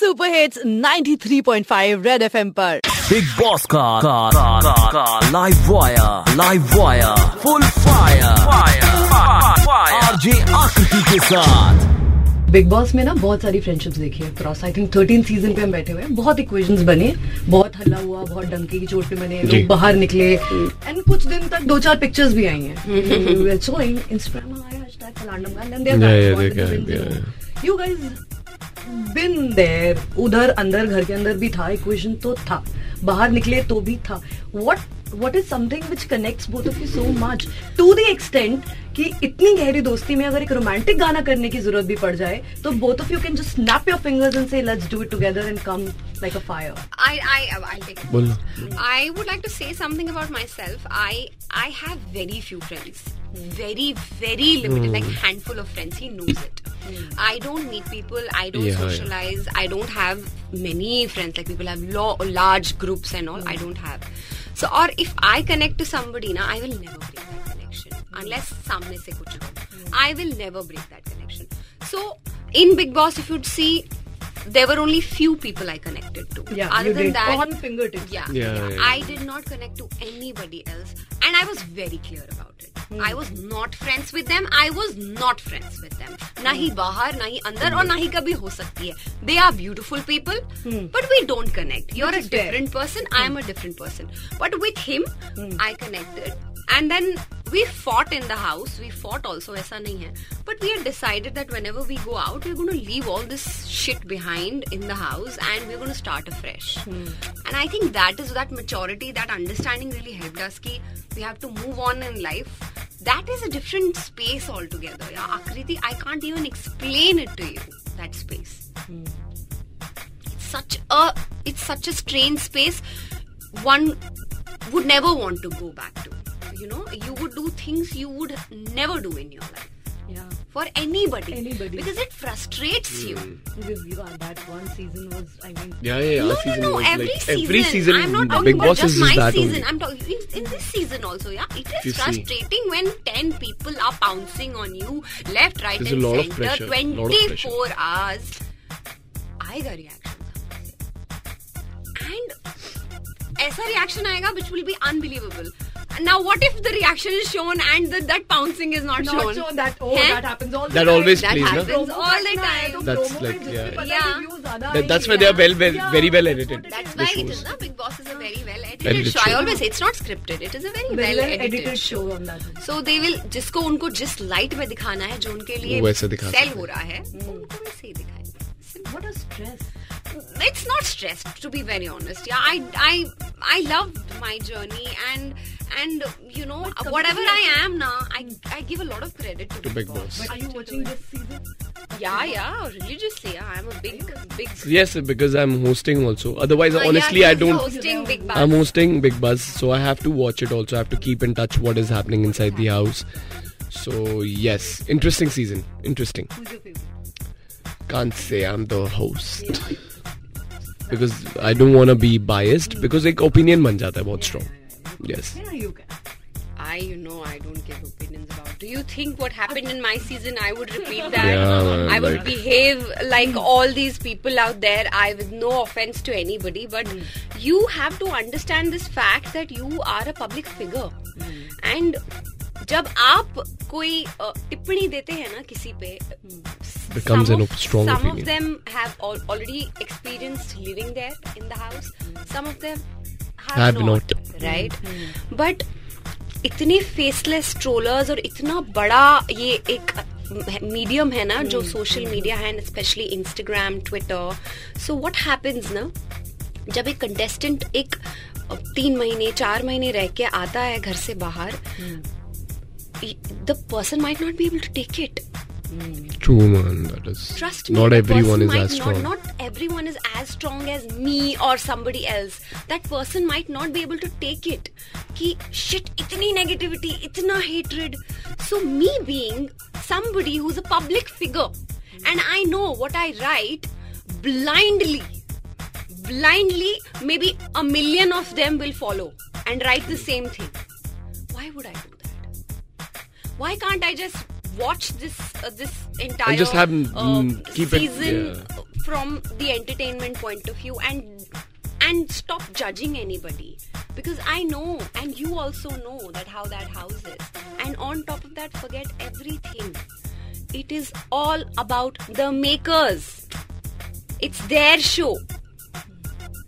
Super hits 93.5 red FM पर। Bigg Boss का का का का, का live wire live wire full fire fire RJ Akriti के साथ। बिग बॉस में ना बहुत सारी फ्रेंडशिप्स देखी है cross I think thirteen season पे हम बैठे हुए हैं। बहुत इक्वेशंस बने बहुत हल्ला हुआ बहुत डंके की चोट पे बने लोग बाहर निकले एंड कुछ दिन तक दो चार पिक्चर्स भी आई हैं। सो इंस्टाग्राम आया hashtag फलांडम का, and they're Yeah, back. yeah, bin there उधर अंदर घर के अंदर भी था इक्वेशन तो था। बाहर निकले तो भी था। What what is something which connect both of you so much to the extent कि इतनी गहरी दोस्ती में अगर एक रोमांटिक गाना करने की ज़रूरत भी पड़ जाए तो both of you can just snap your fingers and say let's do it together and come like a fire I I I think I would like to say something about myself I I have very few friends very very limited like handful of friends he knows it I don't meet people. I don't yeah, socialize. Yeah. I don't have many friends. Like people have lo- large groups and all. Mm. I don't have. So, or if I connect to somebody, now I will never break that connection unless some se kuch mm. I will never break that connection. So, in Big Boss, if you'd see, there were only few people I connected to. Yeah, Other than did. that, on fingertips. Yeah, yeah, yeah, I did not connect to anybody else, and I was very clear about it. I hmm. was not friends with them. I was not friends with them. ना ही बाहर, ना ही अंदर, और ना ही कभी हो सकती है. They are beautiful people, but we don't connect. You're Which a is fair. different person. I am a different person. But with him, I connected. And then we fought in the house. We fought also, ऐसा नहीं है. But we had decided that whenever we go out, we're going to leave all this shit behind in the house and we're going to start afresh. And I think that is that maturity, that understanding really helped us. Ki we have to move on in life. That is a different space altogether. Yeah, Akriti, I can't even explain it to you. That space. It's such a it's such a strange space. One would never want to go back to. You know, you would do things you would never do in your life yeah for anybody. Anybody. Because it frustrates you. because you are that one season was I mean Yeah, yeah, yeah. No, our no, season no. was Every like season. every season. I'm not talking Big about Boss just is my that season. only. I'm talking in, in this season also. Yeah, it You is see. frustrating when ten people are pouncing on you left, right, There's a and lot of center. pressure, lot of pressure. Twenty-four hours. आएगा reaction and ऐसा reaction आएगा which will be unbelievable. Now, what if the reaction is shown and the, that pouncing is not, not shown? sure that oh हैं? that happens all the That time. always That na? happens Promo all the है, तो time. That's like, yeah. Yeah. है That- that's why they are well, well, Yeah, very well edited. That's why it shows. is, na? Big Boss is a very well edited, Edited show. show I always say it's not scripted. It is a very well well edited, edited show. show on that. So they will जिसको उनको जिस light में दिखाना है जो उनके लिए वो वैसे दिखा सेल सकते हो रहा है उनको वैसे ही दिखाएँगे What a stress. It's not stressed to be very honest yeah i i i loved my journey and and you know whatever i am now i i give a lot of credit to, To Big Boss. But are you watching this season? yeah yeah religiously yeah i'm a big big Yes, because I'm hosting also. Otherwise, Uh, yeah, honestly, I don't. hosting big Boss. I'm hosting Big Buzz, so I have to watch it also. I have to keep in touch what is happening inside the house. So yes, interesting season. Interesting. Who's your favorite? Can't say I'm the host because I don't want to be biased because एक opinion बन जाता है बहुत strong. Yes. Yeah, you can. I, you know, I don't give opinions about. Do you think what happened in my season, I would repeat that? Yeah, man, I would like- behave like all these people out there. I, with no offense to anybody, but you have to understand this fact that you are a public figure, and जब आप कोई टिप्पणी देते हैं ना किसी पे Becomes some an of, strong some opinion. of them have al- already experienced living there in the house some of them have, Have not, not. right mm. but इतने फेसलेस ट्रोलर्स और इतना बड़ा ये एक मीडियम है ना जो social media है specially Instagram Twitter so what happens ना जब एक कंटेस्टेंट एक तीन महीने चार महीने रह के आता है घर से बाहर the person might not be able to take it Mm. True, man. That is. Trust me. Not everyone is as strong. Not, not everyone is as strong as me or somebody else. That person might not be able to take it. Ki shit, itni negativity, itna hatred. So me being somebody who's a public figure, and I know what I write blindly, blindly, maybe a million of them will follow and write the same thing. Why would I do that? Why can't I just watch this uh, this entire just have, mm, keep it- season yeah. from the entertainment point of view and and stop judging anybody. Because I know and you also know that how that house is. And on top of that forget everything. It is all about the makers. It's their show.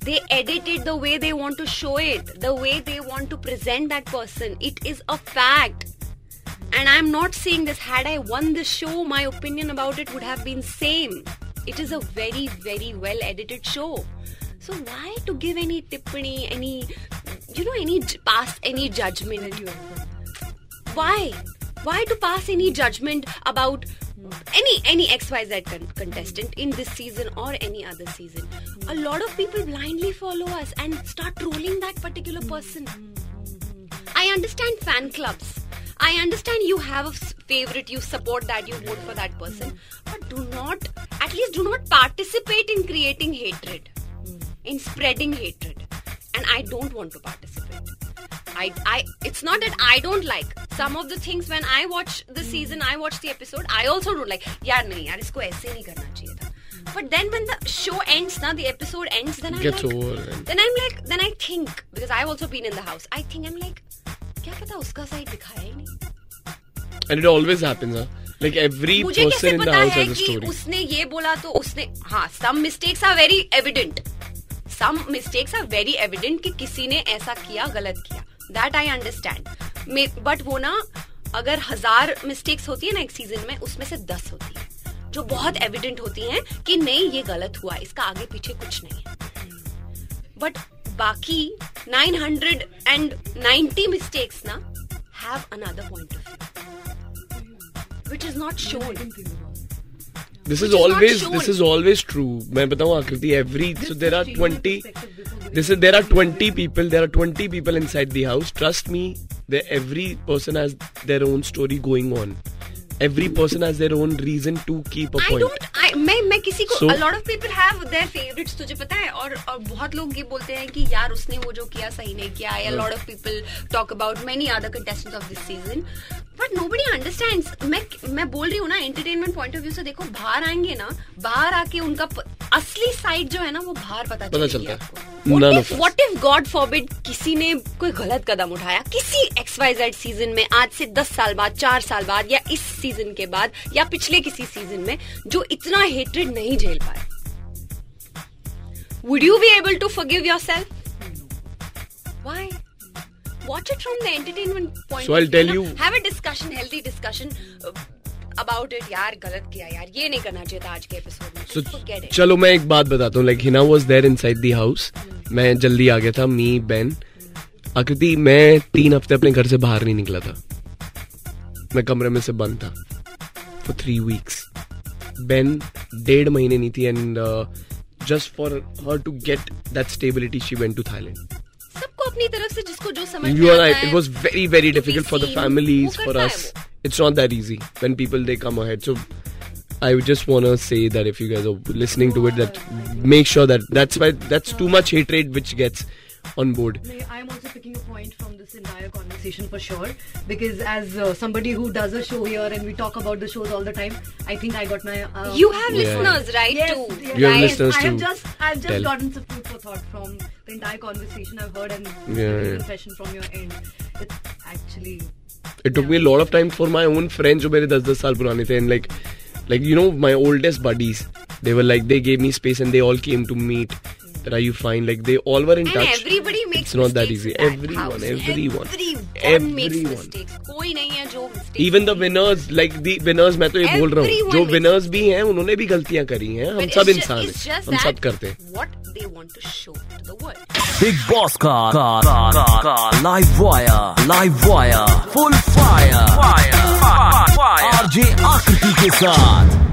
They edit it the way they want to show it the way they want to present that person. It is a fact and i'm not saying this had i won the show my opinion about it would have been same. It is a very very well edited show. So why to give any tippani any you know any pass any judgment? Why? Why to pass any judgment about any any xyz con- contestant in this season or any other season? A lot of people blindly follow us and start trolling that particular person. I understand fan clubs. I understand you have a favorite, you support that, you vote for that person, but do not, at least do not participate in creating hatred, hmm. in spreading hatred. And I don't want to participate. I, I, it's not that I don't like some of the things when I watch the hmm. season, I watch the episode, I also don't like. Yeah, nahi, yaar, isko aise nahi karna chahiye tha. Hmm. But then when the show ends, now the episode ends, then I'm Gets like, over. Then I'm like, then I think because I've also been in the house. I think I'm like, पता उसका side दिखाया ही नहीं। And it always happens, huh? Like every मुझे कैसे person in the पता house has a story. उसने ये बोला तो उसने हाँ some mistakes are very evident some mistakes are very evident कि किसी ने ऐसा किया गलत किया। दैट आई अंडरस्टैंड बट वो ना अगर हज़ार मिस्टेक्स होती है ना एक सीज़न में उसमें से दस होती है। जो बहुत एविडेंट होती हैं कि नहीं ये गलत हुआ इसका आगे पीछे कुछ नहीं है। बट बाकी 990 मिस्टेक्स ना have another point of view which is not shown This Which is is not always shown. this is always true. मैं बताऊँ आकृति every so there are twenty. This is there are twenty people. There are twenty people inside the house. Trust me, there every person has their own story going on. Every person has their own reason to keep a I point. don't I मैं मैं किसी को lot of people have their favourites तुझे पता है और और बहुत लोग ये बोलते हैं कि यार उसने वो जो किया सही नहीं किया। या lot of people talk about many other contestants of this season but nobody understands मैं मैं बोल रही हूँ ना एंटरटेनमेंट पॉइंट ऑफ़ व्यू से देखो बाहर आएँगे ना बाहर आके उनका असली साइड जो है ना वो बाहर पता, पता चलता है। None of what if God forbid किसी ने कोई गलत कदम उठाया? किसी एक्स वाई जेड सीज़न में आज से दस साल बाद चार साल बाद या इस सीज़न के बाद या पिछले किसी सीज़न में जो इतना हेट्रेड नहीं झेल पाए। Would you be able to forgive yourself why watch it from the entertainment point So of I'll view, tell ना. you- have a discussion healthy discussion uh, about यार गलत किया यार ये नहीं करना चाहिए था आज के एपिसोड में So, चलो मैं एक बात बताता हूँ like Hina was there inside the house मैं जल्दी आ गया था मी बेन आकृति मैं तीन हफ़्ते अपने घर से बाहर नहीं निकला था मैं कमरे में से बंद था फॉर थ्री वीक्स बेन डेढ़ महीने नहीं थी and just for her to get that stability she went to Thailand सबको अपनी तरफ़ से जिसको जो समझ You में are आता right. है, It was very, very to be difficult for the seen. families, वो for करता है us. वो। I would just want to say that if you guys are listening to it, that make sure that that's why that's too much hatred which gets on board. I'm also picking a point from this entire conversation for sure because as uh, somebody who does a show here and we talk about the shows all the time, I think I got my. Uh, You have Yeah. listeners, right? Yes, too. yes, You have Right. listeners I have too. just I've just Tell. gotten some food for thought from the entire conversation I've heard and Yeah, the yeah. confession from your end. It's actually It took me a lot of time for my own friends जो मेरे 10-10 साल पुराने थे and like like you know my oldest buddies they were like they gave me space and they all came to meet. That are you fine like they all were in And touch. everybody it's not that easy everyone everyone everyone कोई नहीं है जो even the winners like the winners मैं तो ये बोल रहा हूँ जो विनर्स भी हैं उन्होंने भी गलतियाँ करी हैं। हम सब इंसान हैं। हम सब करते हैं। What they want to show the world Bigg Boss का live wire live wire full fire RJ Akriti के साथ.